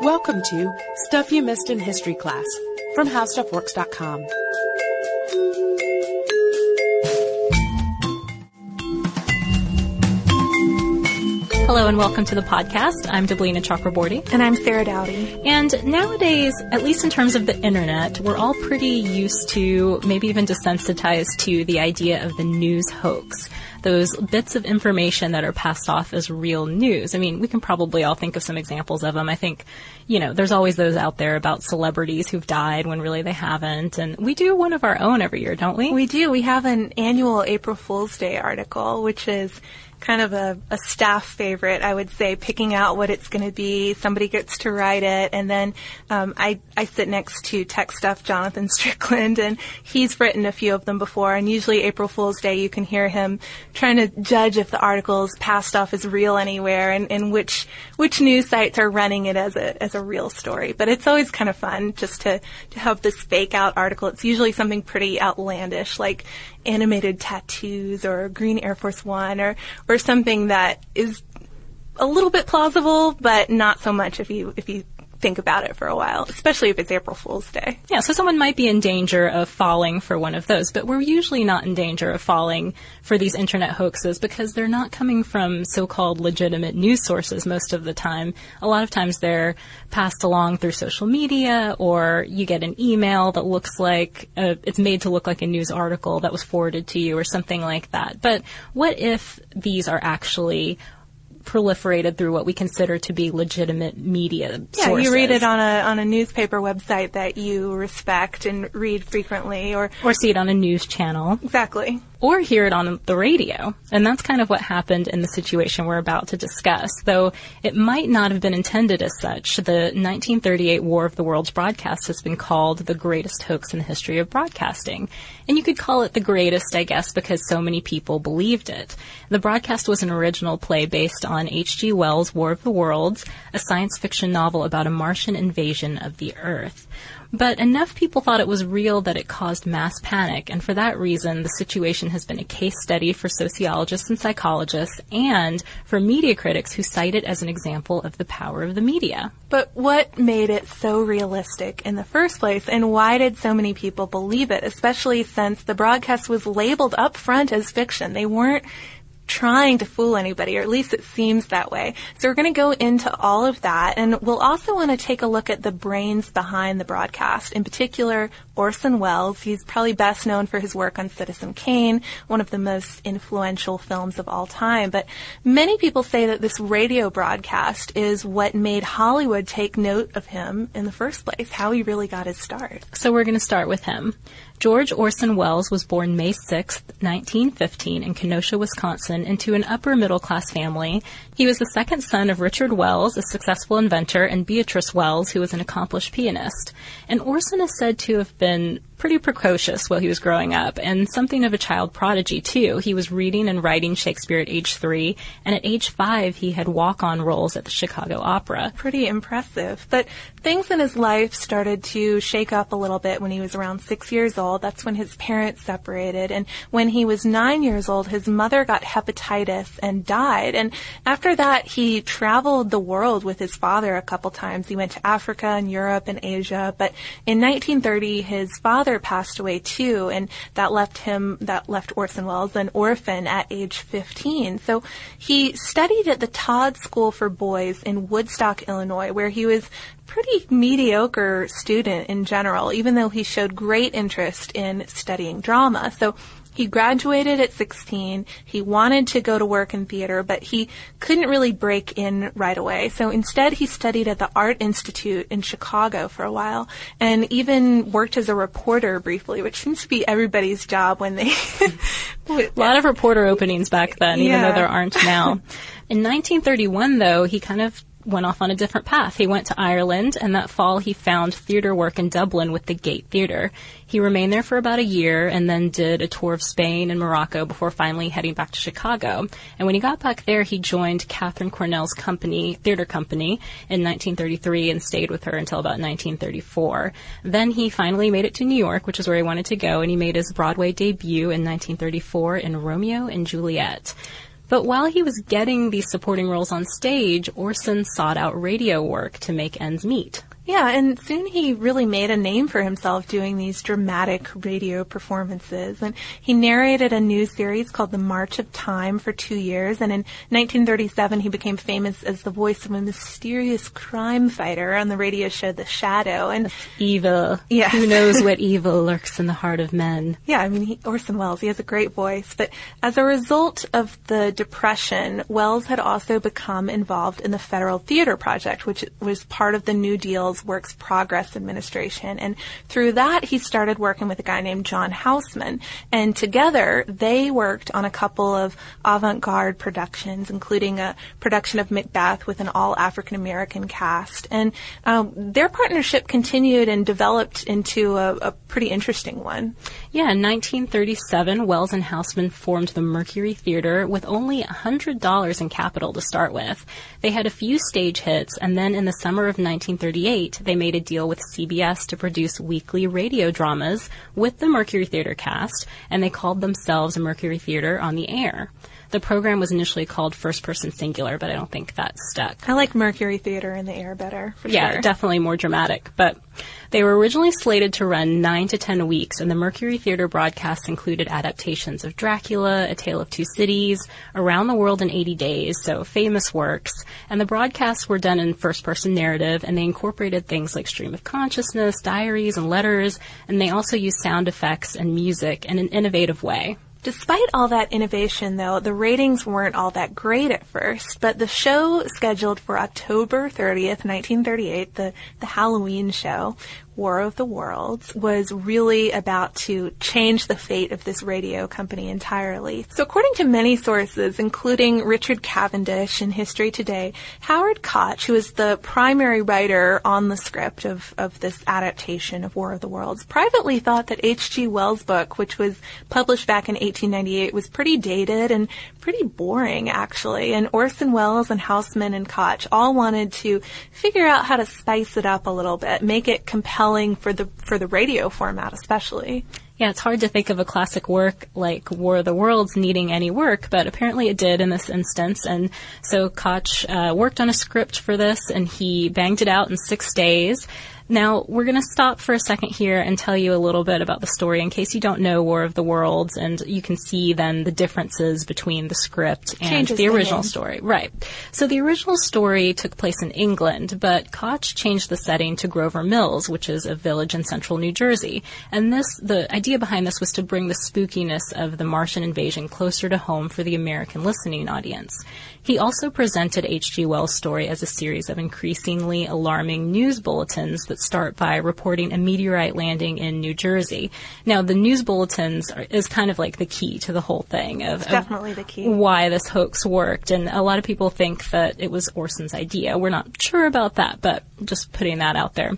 Welcome to Stuff You Missed in History Class from HowStuffWorks.com. Hello and welcome to the podcast. I'm Deblina Chakraborty. And I'm Sarah Dowdy. And nowadays, at least in terms of the internet, we're all pretty used to, maybe even desensitized to the idea of the news hoax. Those bits of information that are passed off as real news. I mean, we can probably all think of some examples of them. I think, you know, there's always those out there about celebrities who've died when really they haven't. And we do one of our own every year, don't we? We do. We have an annual April Fool's Day article, which is kind of a, a staff favorite, I would say, picking out what it's going to be. Somebody gets to write it, and then um, I I sit next to TechStuff Jonathan Strickland, and he's written a few of them before. And usually April Fool's Day, you can hear him trying to judge if the article is passed off as real anywhere, and, and which which news sites are running it as a as a real story. But it's always kind of fun just to to have this fake out article. It's usually something pretty outlandish, like animated tattoos or green Air Force One or or something that is a little bit plausible, but not so much if you if you think about it for a while, especially if it's April Fool's Day. Yeah, so someone might be in danger of falling for one of those, but we're usually not in danger of falling for these internet hoaxes because they're not coming from so-called legitimate news sources most of the time. A lot of times they're passed along through social media or you get an email that looks like a, it's made to look like a news article that was forwarded to you or something like that. But what if these are actually proliferated through what we consider to be legitimate media yeah, sources. you read it on a on a newspaper website that you respect and read frequently, or or see it on a news channel. Exactly. Or hear it on the radio. And that's kind of what happened in the situation we're about to discuss, though it might not have been intended as such. The 1938 War of the Worlds broadcast has been called the greatest hoax in the history of broadcasting. And you could call it the greatest, I guess, because so many people believed it. The broadcast was an original play based on H.G. Wells' War of the Worlds, a science fiction novel about a Martian invasion of the Earth. But enough people thought it was real that it caused mass panic, and for that reason, the situation has been a case study for sociologists and psychologists, and for media critics who cite it as an example of the power of the media. But what made it so realistic in the first place, and why did so many people believe it, especially since the broadcast was labeled up front as fiction? They weren't trying to fool anybody, or at least it seems that way. So we're going to go into all of that, and we'll also want to take a look at the brains behind the broadcast. In particular, Orson Welles. He's probably best known for his work on Citizen Kane, one of the most influential films of all time. But many people say that this radio broadcast is what made Hollywood take note of him in the first place, how he really got his start. So we're going to start with him. George Orson Welles was born May 6, 1915 in Kenosha, Wisconsin into an upper middle class family. He was the second son of Richard Welles, a successful inventor, and Beatrice Welles, who was an accomplished pianist. And Orson is said to have been pretty precocious while he was growing up and something of a child prodigy too. He was reading and writing Shakespeare at age three, and at age five he had walk-on roles at the Chicago Opera. Pretty impressive. But things in his life started to shake up a little bit when he was around six years old. That's when his parents separated, and when he was nine years old, his mother got hepatitis and died. And after that, he traveled the world with his father a couple times. He went to Africa and Europe and Asia. But in 1930, his father passed away too, and that left him, that left Orson Welles an orphan at age 15. So he studied at the Todd School for Boys in Woodstock, Illinois, where he was pretty mediocre student in general, even though he showed great interest in studying drama. So he graduated at 16. He wanted to go to work in theater, but he couldn't really break in right away. So instead, he studied at the Art Institute in Chicago for a while and even worked as a reporter briefly, which seems to be everybody's job when they. a lot of reporter openings back then, even Yeah. though there aren't now. In 1931, though, he kind of went off on a different path. He went to Ireland, and that fall he found theater work in Dublin with the Gate Theater. He remained there for about a year and then did a tour of Spain and Morocco before finally heading back to Chicago. And when he got back there, he joined Katharine Cornell's company, theater company, in 1933 and stayed with her until about 1934. Then he finally made it to New York, which is where he wanted to go, and he made his Broadway debut in 1934 in Romeo and Juliet. But while he was getting these supporting roles on stage, Orson sought out radio work to make ends meet. Yeah, and soon he really made a name for himself doing these dramatic radio performances. And he narrated a news series called The March of Time for two years. And in 1937, he became famous as the voice of a mysterious crime fighter on the radio show The Shadow. And evil. Yes. Who knows what evil lurks in the heart of men? Yeah, I mean, he, Orson Welles, he has a great voice. But as a result of the Depression, Welles had also become involved in the Federal Theater Project, which was part of the New Deal Works Progress Administration. And through that, he started working with a guy named John Houseman. And together, they worked on a couple of avant-garde productions, including a production of Macbeth with an all African American cast. And um, their partnership continued and developed into a, a pretty interesting one. Yeah, in 1937, Welles and Houseman formed the Mercury Theater with only $100 in capital to start with. They had a few stage hits, and then in the summer of 1938, they made a deal with CBS to produce weekly radio dramas with the Mercury Theater cast, and they called themselves Mercury Theater on the air. The program was initially called First Person Singular, but I don't think that stuck. I like Mercury Theater in the air better. yeah, sure. definitely more dramatic. But they were originally slated to run nine to ten weeks, and the Mercury Theater broadcasts included adaptations of Dracula, A Tale of Two Cities, Around the World in 80 Days, so famous works. And the broadcasts were done in first person narrative, and they incorporated things like stream of consciousness, diaries, and letters, and they also used sound effects and music in an innovative way. Despite all that innovation, though, the ratings weren't all that great at first, but the show scheduled for October 30th, 1938, the, the Halloween show, War of the Worlds was really about to change the fate of this radio company entirely. So according to many sources, including Richard Cavendish in History Today, Howard Koch, who is the primary writer on the script of, of this adaptation of War of the Worlds, privately thought that H.G. Wells' book, which was published back in 1898, was pretty dated and pretty boring, actually. And Orson Welles and Houseman and Koch all wanted to figure out how to spice it up a little bit, make it compelling compelling for the for the radio format, especially. Yeah, it's hard to think of a classic work like War of the Worlds needing any work, but apparently it did in this instance. And so Koch uh, worked on a script for this, and he banged it out in six days. Now, we're going to stop for a second here and tell you a little bit about the story in case you don't know War of the Worlds, and you can see then the differences between the script and Changes the the original name. story. Right. So the original story took place in England, but Koch changed the setting to Grover Mills, which is a village in central New Jersey. And this, the idea behind this was to bring the spookiness of the Martian invasion closer to home for the American listening audience. He also presented H.G. Wells' story as a series of increasingly alarming news bulletins that start by reporting a meteorite landing in New Jersey. Now, the news bulletins are, is kind of like the key to the whole thing of, of Definitely the key. why this hoax worked. And a lot of people think that it was Orson's idea. We're not sure about that, but just putting that out there.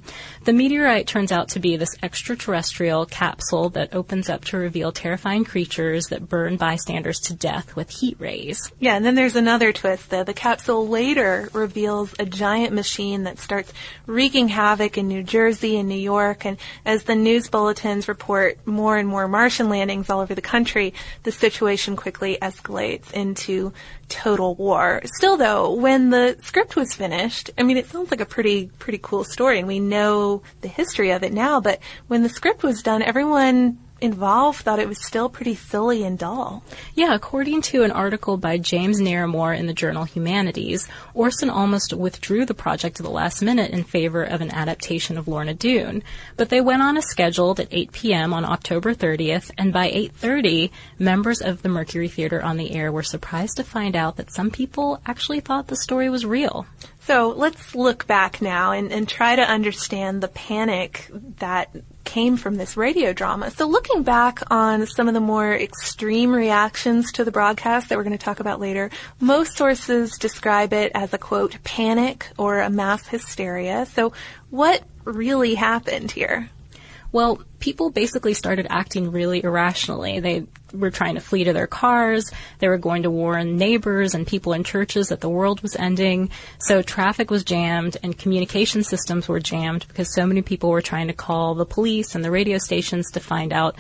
The meteorite turns out to be this extraterrestrial capsule that opens up to reveal terrifying creatures that burn bystanders to death with heat rays. Yeah, and then there's another twist though. The capsule later reveals a giant machine that starts wreaking havoc in New Jersey and New York. And as the news bulletins report more and more Martian landings all over the country, the situation quickly escalates into total war. Still though, when the script was finished, I mean, it sounds like a pretty, pretty cool story and we know the history of it now, but when the script was done, everyone involved thought it was still pretty silly and dull. Yeah, according to an article by James Naremore in the journal Humanities, Orson almost withdrew the project at the last minute in favor of an adaptation of Lorna Doone. But they went on as scheduled at 8 p.m. on October 30th, and by 8.30, members of the Mercury Theater on the air were surprised to find out that some people actually thought the story was real. So let's look back now and, and try to understand the panic that came from this radio drama. So looking back on some of the more extreme reactions to the broadcast that we're going to talk about later, most sources describe it as a quote, panic or a mass hysteria. So what really happened here? Well, people basically started acting really irrationally. They were trying to flee to their cars. They were going to warn neighbors and people in churches that the world was ending. So traffic was jammed and communication systems were jammed because so many people were trying to call the police and the radio stations to find out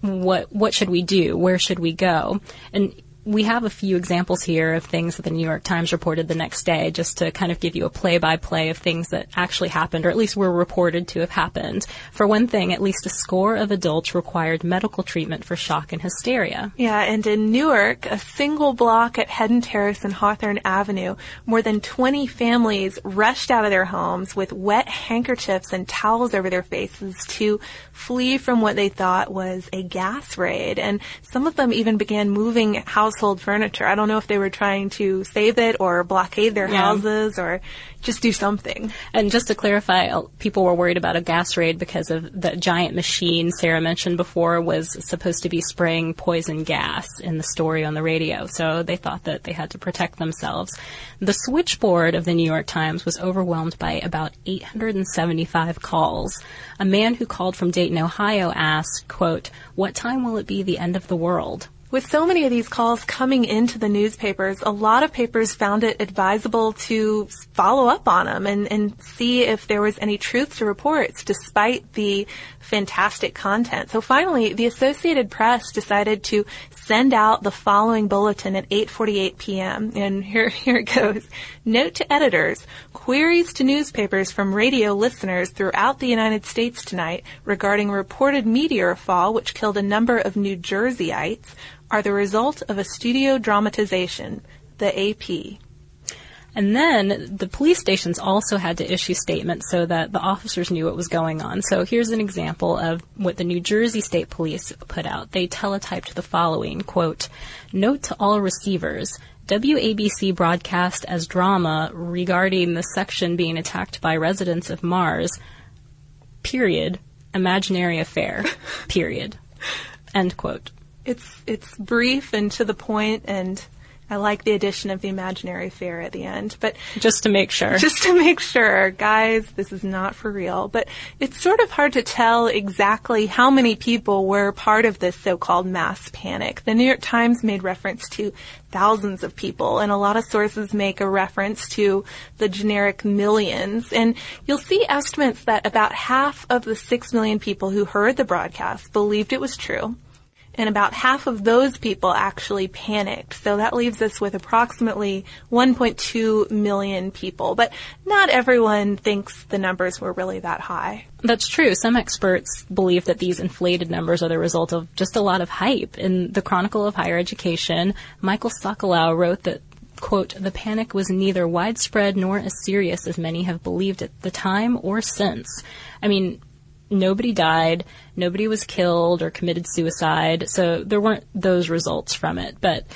what what should we do? Where should we go? And we have a few examples here of things that the New York Times reported the next day, just to kind of give you a play-by-play of things that actually happened, or at least were reported to have happened. For one thing, at least a score of adults required medical treatment for shock and hysteria. Yeah, and in Newark, a single block at Heddon Terrace and Hawthorne Avenue, more than 20 families rushed out of their homes with wet handkerchiefs and towels over their faces to flee from what they thought was a gas raid. And some of them even began moving household furniture. I don't know if they were trying to save it or blockade their Yeah. houses or just do something. And just to clarify, uh, people were worried about a gas raid because of the giant machine Sarah mentioned before was supposed to be spraying poison gas in the story on the radio. So they thought that they had to protect themselves. The switchboard of the New York Times was overwhelmed by about 875 calls. A man who called from Dayton, Ohio asked, quote, what time will it be the end of the world? With so many of these calls coming into the newspapers, a lot of papers found it advisable to follow up on them and, and see if there was any truth to reports despite the fantastic content. So finally, the Associated Press decided to send out the following bulletin at 8:48 p.m. And here here it goes. Note to editors: queries to newspapers from radio listeners throughout the United States tonight regarding reported meteor fall which killed a number of New Jerseyites are the result of a studio dramatization. The AP. And then the police stations also had to issue statements so that the officers knew what was going on. So here's an example of what the New Jersey State Police put out. They teletyped the following, quote, Note to all receivers, WABC broadcast as drama regarding the section being attacked by residents of Mars, period, imaginary affair, period, end quote. It's it's brief and to the point and I like the addition of the imaginary fair at the end, but Just to make sure. just to make sure, guys, this is not for real. But it's sort of hard to tell exactly how many people were part of this so-called mass panic. The New York Times made reference to thousands of people, and a lot of sources make a reference to the generic millions. And you'll see estimates that about half of the six million people who heard the broadcast believed it was true and about half of those people actually panicked. So that leaves us with approximately 1.2 million people. But not everyone thinks the numbers were really that high. That's true. Some experts believe that these inflated numbers are the result of just a lot of hype. In the Chronicle of Higher Education, Michael Socolow wrote that quote, the panic was neither widespread nor as serious as many have believed at the time or since. I mean, nobody died, nobody was killed or committed suicide, so there weren't those results from it. But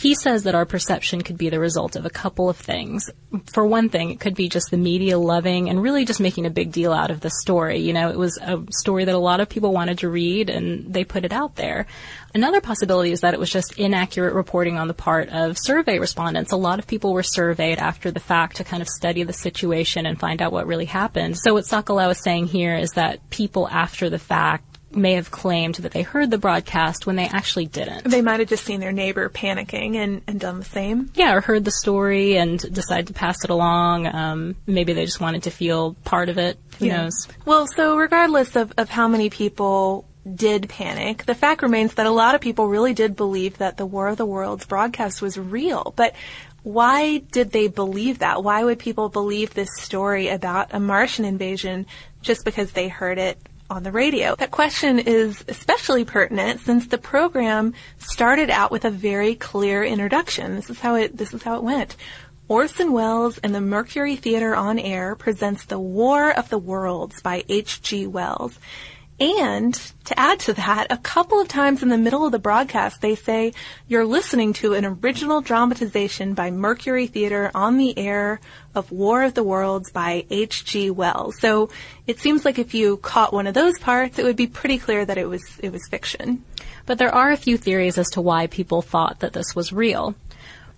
he says that our perception could be the result of a couple of things. For one thing, it could be just the media loving and really just making a big deal out of the story. You know, it was a story that a lot of people wanted to read and they put it out there. Another possibility is that it was just inaccurate reporting on the part of survey respondents. A lot of people were surveyed after the fact to kind of study the situation and find out what really happened. So what Socolow is saying here is that people after the fact may have claimed that they heard the broadcast when they actually didn't. They might have just seen their neighbor panicking and, and done the same. Yeah, or heard the story and decided to pass it along. Um, maybe they just wanted to feel part of it. Who Yeah. knows? Well, so regardless of, of how many people did panic, the fact remains that a lot of people really did believe that the War of the Worlds broadcast was real. But why did they believe that? Why would people believe this story about a Martian invasion just because they heard it on the radio? That question is especially pertinent since the program started out with a very clear introduction. This is how it, this is how it went. Orson Welles and the Mercury Theater on Air presents The War of the Worlds by H.G. Wells. And to add to that, a couple of times in the middle of the broadcast, they say, you're listening to an original dramatization by Mercury Theater on the air of War of the Worlds by H.G. Wells. So it seems like if you caught one of those parts, it would be pretty clear that it was, it was fiction. But there are a few theories as to why people thought that this was real.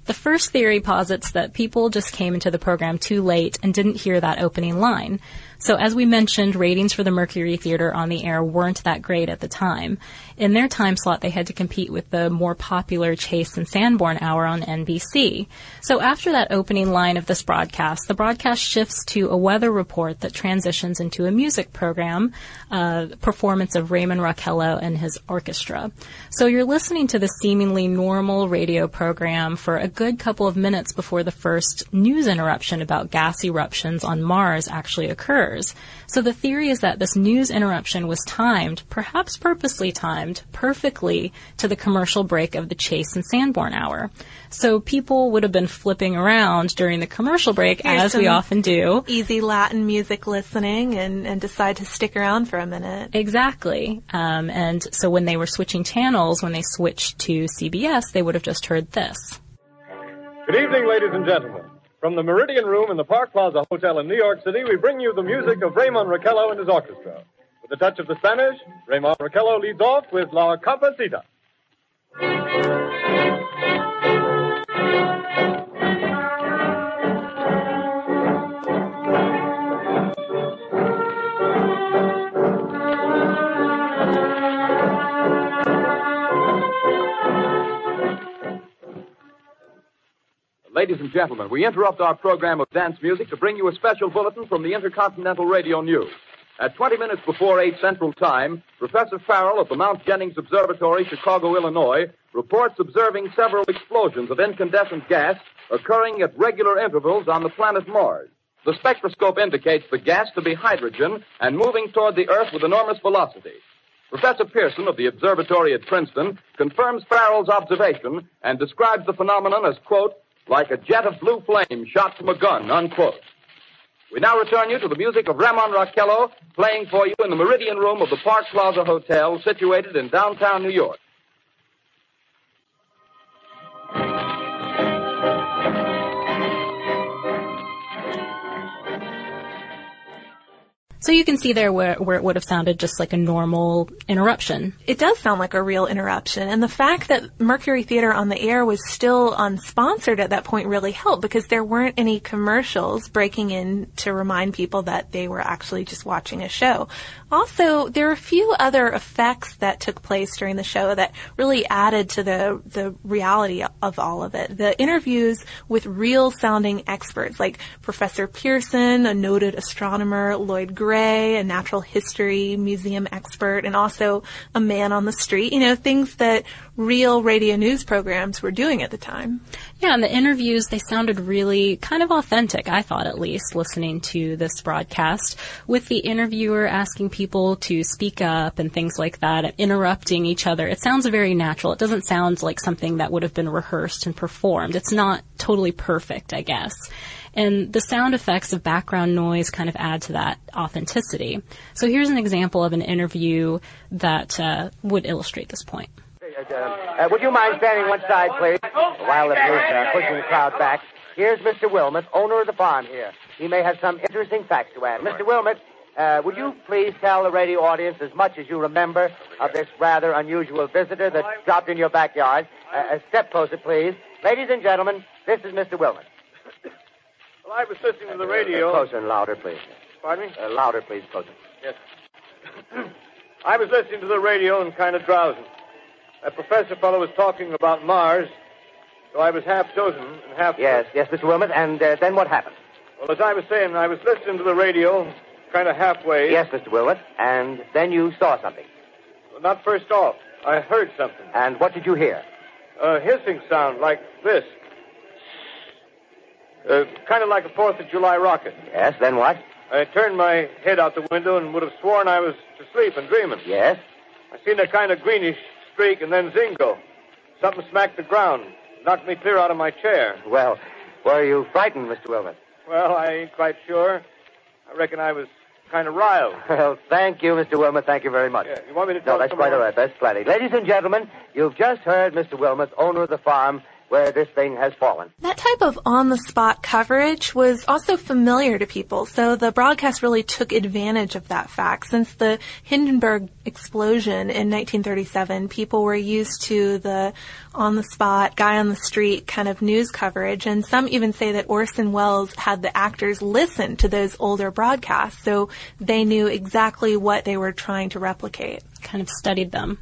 The first theory posits that people just came into the program too late and didn't hear that opening line. So as we mentioned, ratings for the Mercury Theater on the air weren't that great at the time. In their time slot, they had to compete with the more popular Chase and Sanborn hour on NBC. So after that opening line of this broadcast, the broadcast shifts to a weather report that transitions into a music program, uh, performance of Raymond Raquello and his orchestra. So you're listening to the seemingly normal radio program for a good couple of minutes before the first news interruption about gas eruptions on Mars actually occurs. So the theory is that this news interruption was timed, perhaps purposely timed, perfectly to the commercial break of the Chase and Sanborn hour. So people would have been flipping around during the commercial break, Here's as we often do. Easy Latin music listening and, and decide to stick around for a minute. Exactly. Um, and so when they were switching channels, when they switched to CBS, they would have just heard this. Good evening, ladies and gentlemen. From the Meridian Room in the Park Plaza Hotel in New York City, we bring you the music of Raymond Raquello and his orchestra. With a touch of the Spanish, Raymond Raquello leads off with La Cumparsita. And gentlemen, we interrupt our program of dance music to bring you a special bulletin from the Intercontinental Radio News. At 20 minutes before 8 Central Time, Professor Farrell of the Mount Jennings Observatory, Chicago, Illinois, reports observing several explosions of incandescent gas occurring at regular intervals on the planet Mars. The spectroscope indicates the gas to be hydrogen and moving toward the Earth with enormous velocity. Professor Pierson of the observatory at Princeton confirms Farrell's observation and describes the phenomenon as, quote, like a jet of blue flame shot from a gun, unquote. We now return you to the music of Ramon Raquello playing for you in the Meridian Room of the Park Plaza Hotel situated in downtown New York. So you can see there where, where it would have sounded just like a normal interruption. It does sound like a real interruption. And the fact that Mercury Theater on the air was still unsponsored at that point really helped because there weren't any commercials breaking in to remind people that they were actually just watching a show. Also, there are a few other effects that took place during the show that really added to the, the reality of all of it. The interviews with real sounding experts like Professor Pierson, a noted astronomer, Lloyd Gray, a natural history museum expert, and also a man on the street, you know, things that real radio news programs were doing at the time. Yeah, and the interviews, they sounded really kind of authentic, I thought at least, listening to this broadcast, with the interviewer asking people to speak up and things like that, and interrupting each other. It sounds very natural. It doesn't sound like something that would have been rehearsed and performed. It's not totally perfect, I guess. And the sound effects of background noise kind of add to that authenticity. So here's an example of an interview that uh, would illustrate this point. Uh, uh, would you mind standing one side, please? While the news uh, pushing the crowd back. Here's Mr. Wilmuth, owner of the farm here. He may have some interesting facts to add. Mr. Wilmuth, uh, would you please tell the radio audience as much as you remember of this rather unusual visitor that dropped in your backyard? Uh, step closer, please. Ladies and gentlemen, this is Mr. Wilmuth. Well, I was listening to the radio. Uh, closer and louder, please. Pardon me? Uh, louder, please. Closer. Yes. I was listening to the radio and kind of drowsing. That professor fellow was talking about Mars, so I was half dozing and half. Yes, yes, Mr. Wilmuth. And uh, then what happened? Well, as I was saying, I was listening to the radio, kind of halfway. Yes, Mr. Wilmuth. And then you saw something. Well, not first off. I heard something. And what did you hear? A hissing sound like this. Uh, kind of like a Fourth of July rocket. Yes, then what? I turned my head out the window and would have sworn I was asleep and dreaming. Yes? I seen a kind of greenish streak and then zingo. Something smacked the ground, knocked me clear out of my chair. Well, were you frightened, Mr. Wilmuth? Well, I ain't quite sure. I reckon I was kind of riled. Well, thank you, Mr. Wilmuth. Thank you very much. Yeah, you want me to tell No, that's quite all right. That's plenty. Ladies and gentlemen, you've just heard Mr. Wilmuth, owner of the farm, where this thing has fallen. That type of on-the-spot coverage was also familiar to people, so the broadcast really took advantage of that fact. Since the Hindenburg explosion in 1937, people were used to the on-the-spot, guy-on-the-street kind of news coverage, and some even say that Orson Welles had the actors listen to those older broadcasts, so they knew exactly what they were trying to replicate. Kind of studied them.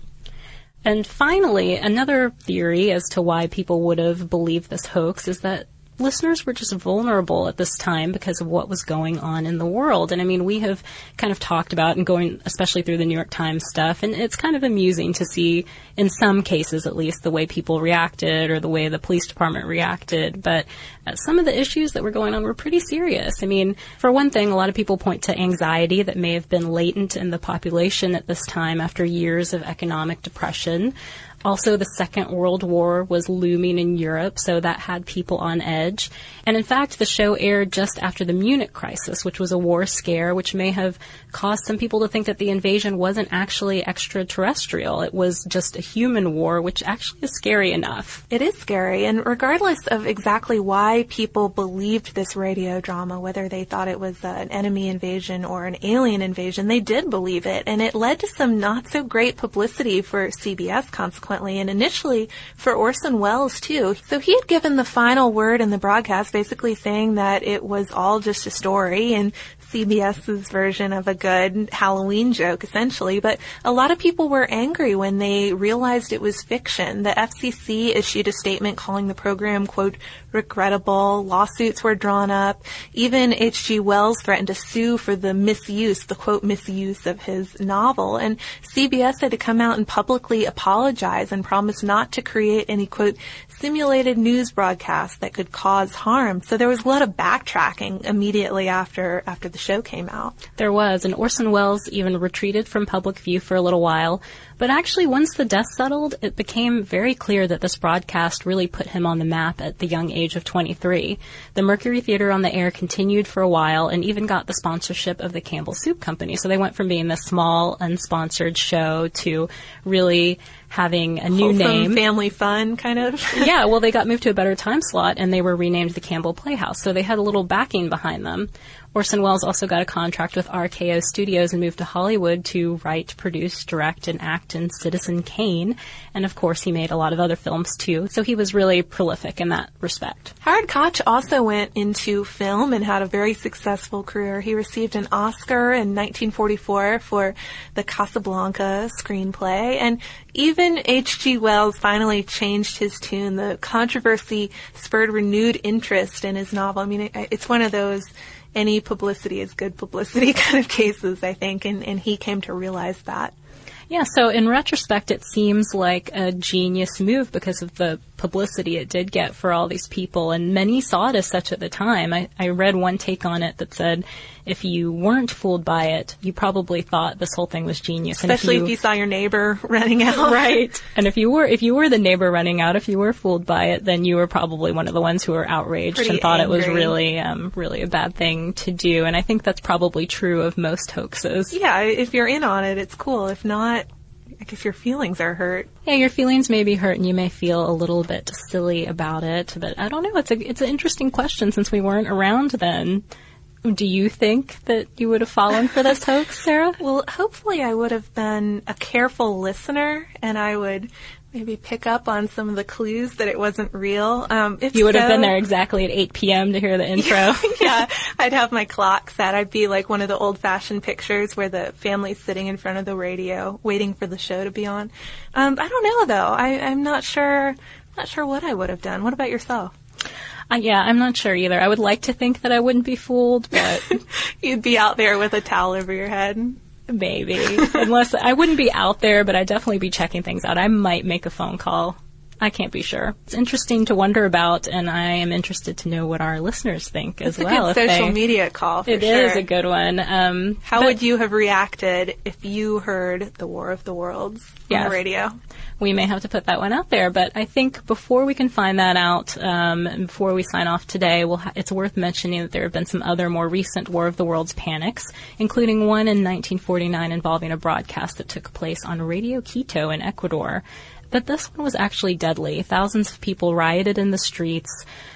And finally, another theory as to why people would have believed this hoax is that listeners were just vulnerable at this time because of what was going on in the world. And I mean, we have kind of talked about and going, especially through the New York Times stuff, and it's kind of amusing to see, in some cases at least, the way people reacted or the way the police department reacted. But uh, some of the issues that were going on were pretty serious. I mean, for one thing, a lot of people point to anxiety that may have been latent in the population at this time after years of economic depression. Also, the Second World War was looming in Europe, so that had people on edge. And in fact, the show aired just after the Munich crisis, which was a war scare, which may have caused some people to think that the invasion wasn't actually extraterrestrial. It was just a human war, which actually is scary enough. It is scary, and regardless of exactly why people believed this radio drama, whether they thought it was an enemy invasion or an alien invasion, they did believe it, and it led to some not so great publicity for CBS and initially for Orson Welles too. So he had given the final word in the broadcast, basically saying that it was all just a story, and CBS's version of a good Halloween joke, essentially. But a lot of people were angry when they realized it was fiction. The FCC issued a statement calling the program, quote, regrettable. Lawsuits were drawn up. Even H.G. Wells threatened to sue for the misuse, the quote, misuse of his novel. And CBS had to come out and publicly apologize and promise not to create any, quote, simulated news broadcasts that could cause harm. So there was a lot of backtracking immediately after, after the show came out. There was, and Orson Welles even retreated from public view for a little while. But actually, once the dust settled, it became very clear that this broadcast really put him on the map at the young age of 23. The Mercury Theater on the Air continued for a while and even got the sponsorship of the Campbell Soup Company. So they went from being this small, unsponsored show to really having a new Wholesome name. family fun, kind of. yeah, well, they got moved to a better time slot and they were renamed the Campbell Playhouse. So they had a little backing behind them. Orson Welles also got a contract with RKO Studios and moved to Hollywood to write, produce, direct, and act in Citizen Kane. And of course, he made a lot of other films too. So he was really prolific in that respect. Howard Koch also went into film and had a very successful career. He received an Oscar in 1944 for the Casablanca screenplay, and even H.G. Wells finally changed his tune. The controversy spurred renewed interest in his novel. I mean, it, it's one of those any publicity is good publicity kind of cases, I think, and, and he came to realize that. Yeah, so in retrospect, it seems like a genius move because of the publicity it did get for all these people, and many saw it as such at the time. I, I read one take on it that said if you weren't fooled by it, you probably thought this whole thing was genius. Especially if, you, if you saw your neighbor running out. right. And if you were if you were the neighbor running out, if you were fooled by it, then you were probably one of the ones who were outraged Pretty and thought angry. it was really um, really a bad thing to do. And I think that's probably true of most hoaxes. Yeah, if you're in on it, it's cool. If not, I guess your feelings are hurt. Yeah, your feelings may be hurt and you may feel a little bit silly about it, but I don't know. It's a it's an interesting question since we weren't around then. Do you think that you would have fallen for this hoax, Sarah? Well, hopefully I would have been a careful listener and I would maybe pick up on some of the clues that it wasn't real. Um, if You would have been there exactly at 8 p.m. to hear the intro. yeah, I'd have my clock set. I'd be like one of the old-fashioned pictures where the family's sitting in front of the radio, waiting for the show to be on. Um, I don't know though. I, I'm not sure. Not sure what I would have done. What about yourself? Uh, yeah, I'm not sure either. I would like to think that I wouldn't be fooled, but You'd be out there with a towel over your head. maybe. Unless I wouldn't be out there, but I'd definitely be checking things out. I might make a phone call. I can't be sure. It's interesting to wonder about, and I am interested to know what our listeners think as It's a good social they- media call. For It is sure. a good one. Um, How but would you have reacted if you heard the War of the Worlds on the radio? We may have to put that one out there. But I think before we can find that out, um, before we sign off today, we'll ha- it's worth mentioning that there have been some other more recent War of the Worlds panics, including one in 1949 involving a broadcast that took place on Radio Quito in Ecuador. But this one was actually deadly. Thousands of people rioted in the streets.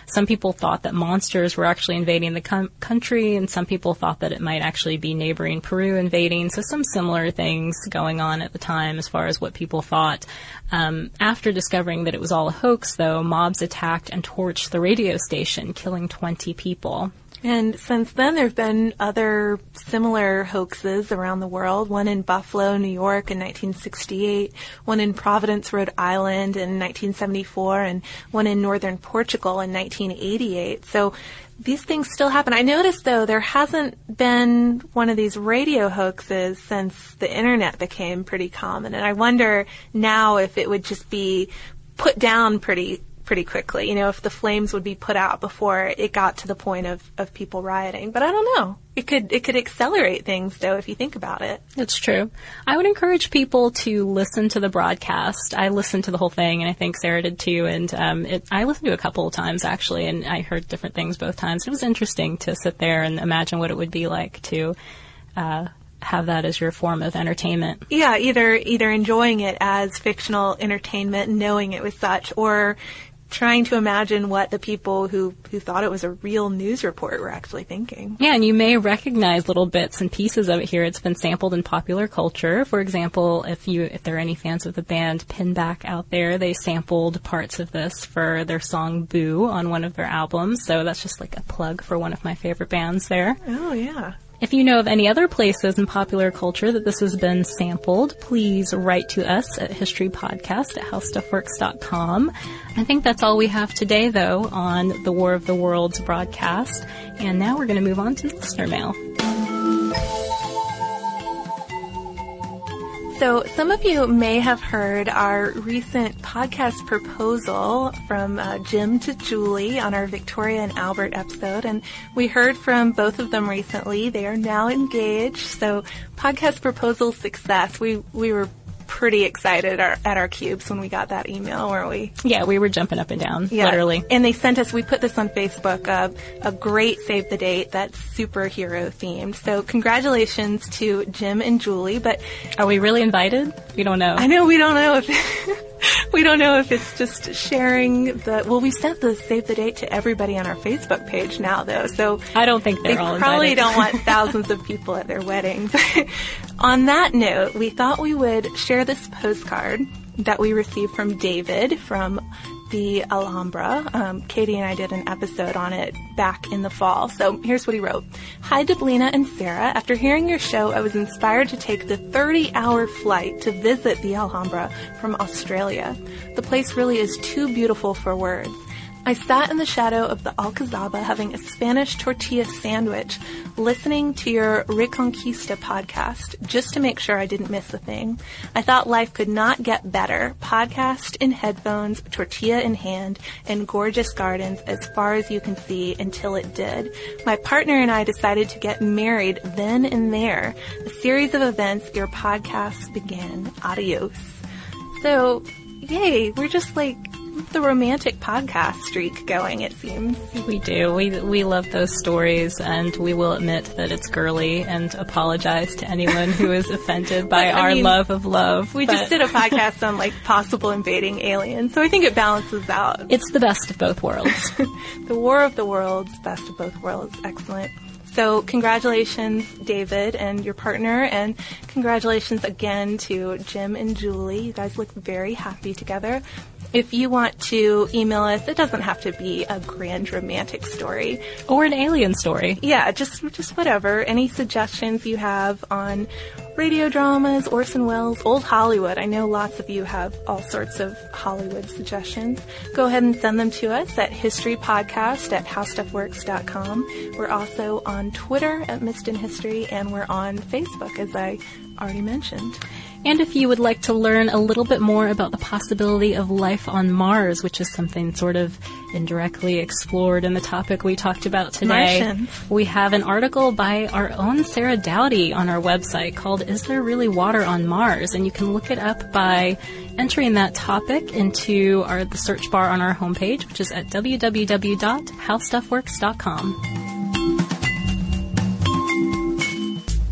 Some people thought that monsters were actually invading the com- country, and some people thought that it might actually be neighboring Peru invading. So some similar things going on at the time as far as what people thought. Um, after discovering that it was all a hoax, though, mobs attacked and torched the radio station, killing 20 people. And since then, there have been other similar hoaxes around the world. One in Buffalo, New York in 1968, one in Providence, Rhode Island in 1974, and one in northern Portugal in 1988. So these things still happen. I noticed though there hasn't been one of these radio hoaxes since the internet became pretty common. And I wonder now if it would just be put down pretty pretty quickly. You know, if the flames would be put out before it got to the point of, of people rioting. But I don't know. It could it could accelerate things though if you think about it. It's true. I would encourage people to listen to the broadcast. I listened to the whole thing, and I think Sarah did too. And um, it, I listened to a couple of times actually, and I heard different things both times. It was interesting to sit there and imagine what it would be like to. Uh, have that as your form of entertainment. Yeah, either either enjoying it as fictional entertainment, knowing it was such, or trying to imagine what the people who, who thought it was a real news report were actually thinking. Yeah, and you may recognize little bits and pieces of it here. It's been sampled in popular culture. For example, if you if there are any fans of the band Pinback out there, they sampled parts of this for their song Boo on one of their albums. So that's just like a plug for one of my favorite bands there. Oh yeah. If you know of any other places in popular culture that this has been sampled, please write to us at historypodcast at howstuffworks.com. I think that's all we have today, though, on the War of the Worlds broadcast. And now we're going to move on to listener mail. So, some of you may have heard our recent podcast proposal from uh, Jim to Julie on our Victoria and Albert episode, and we heard from both of them recently. They are now engaged, so podcast proposal success. We we were pretty excited our, at our cubes when we got that email, weren't we? Yeah, we were jumping up and down, yeah. literally. And they sent us, we put this on Facebook, uh, a great save the date that's superhero themed. So congratulations to Jim and Julie, but. Are we really invited? We don't know. I know we don't know if. we don't know if it's just sharing the. Well, we sent the save the date to everybody on our Facebook page now, though. So I don't think they probably invited. don't want thousands of people at their wedding. But on that note, we thought we would share this postcard that we received from David from the Alhambra. Um, Katie and I did an episode on it back in the fall. So here's what he wrote. Hi, Deblina and Sarah. After hearing your show, I was inspired to take the 30 hour flight to visit the Alhambra from Australia. The place really is too beautiful for words. I sat in the shadow of the Alcazaba having a Spanish tortilla sandwich, listening to your Reconquista podcast just to make sure I didn't miss a thing. I thought life could not get better. Podcast in headphones, tortilla in hand, and gorgeous gardens as far as you can see until it did. My partner and I decided to get married then and there. A series of events, your podcast began. Adios. So, yay, we're just like the romantic podcast streak going, it seems. We do. We, we love those stories, and we will admit that it's girly and apologize to anyone who is offended by I our mean, love of love. We but just did a podcast on like possible invading aliens, so I think it balances out. It's the best of both worlds. the War of the Worlds, best of both worlds, excellent. So congratulations, David, and your partner, and congratulations again to Jim and Julie. You guys look very happy together. If you want to email us, it doesn't have to be a grand romantic story. or an alien story. Yeah, just just whatever. Any suggestions you have on radio dramas, Orson Welles, old Hollywood. I know lots of you have all sorts of Hollywood suggestions. Go ahead and send them to us at historypodcast at howstuffworks.com. We're also on Twitter at Missed in History, and we're on Facebook, as I already mentioned. And if you would like to learn a little bit more about the possibility of life on Mars, which is something sort of indirectly explored in the topic we talked about today, Martians. we have an article by our own Sarah Dowdy on our website called Is There Really Water on Mars? And you can look it up by entering that topic into our, the search bar on our homepage, which is at www.howstuffworks.com.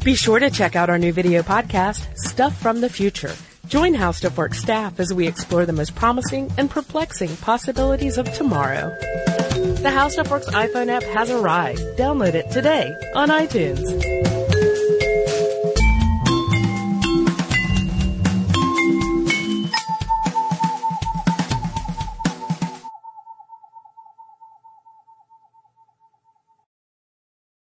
Be sure to check out our new video podcast, Stuff from the Future. Join How Stuff Works staff as we explore the most promising and perplexing possibilities of tomorrow. The How Stuff Works iPhone app has arrived. Download it today on iTunes.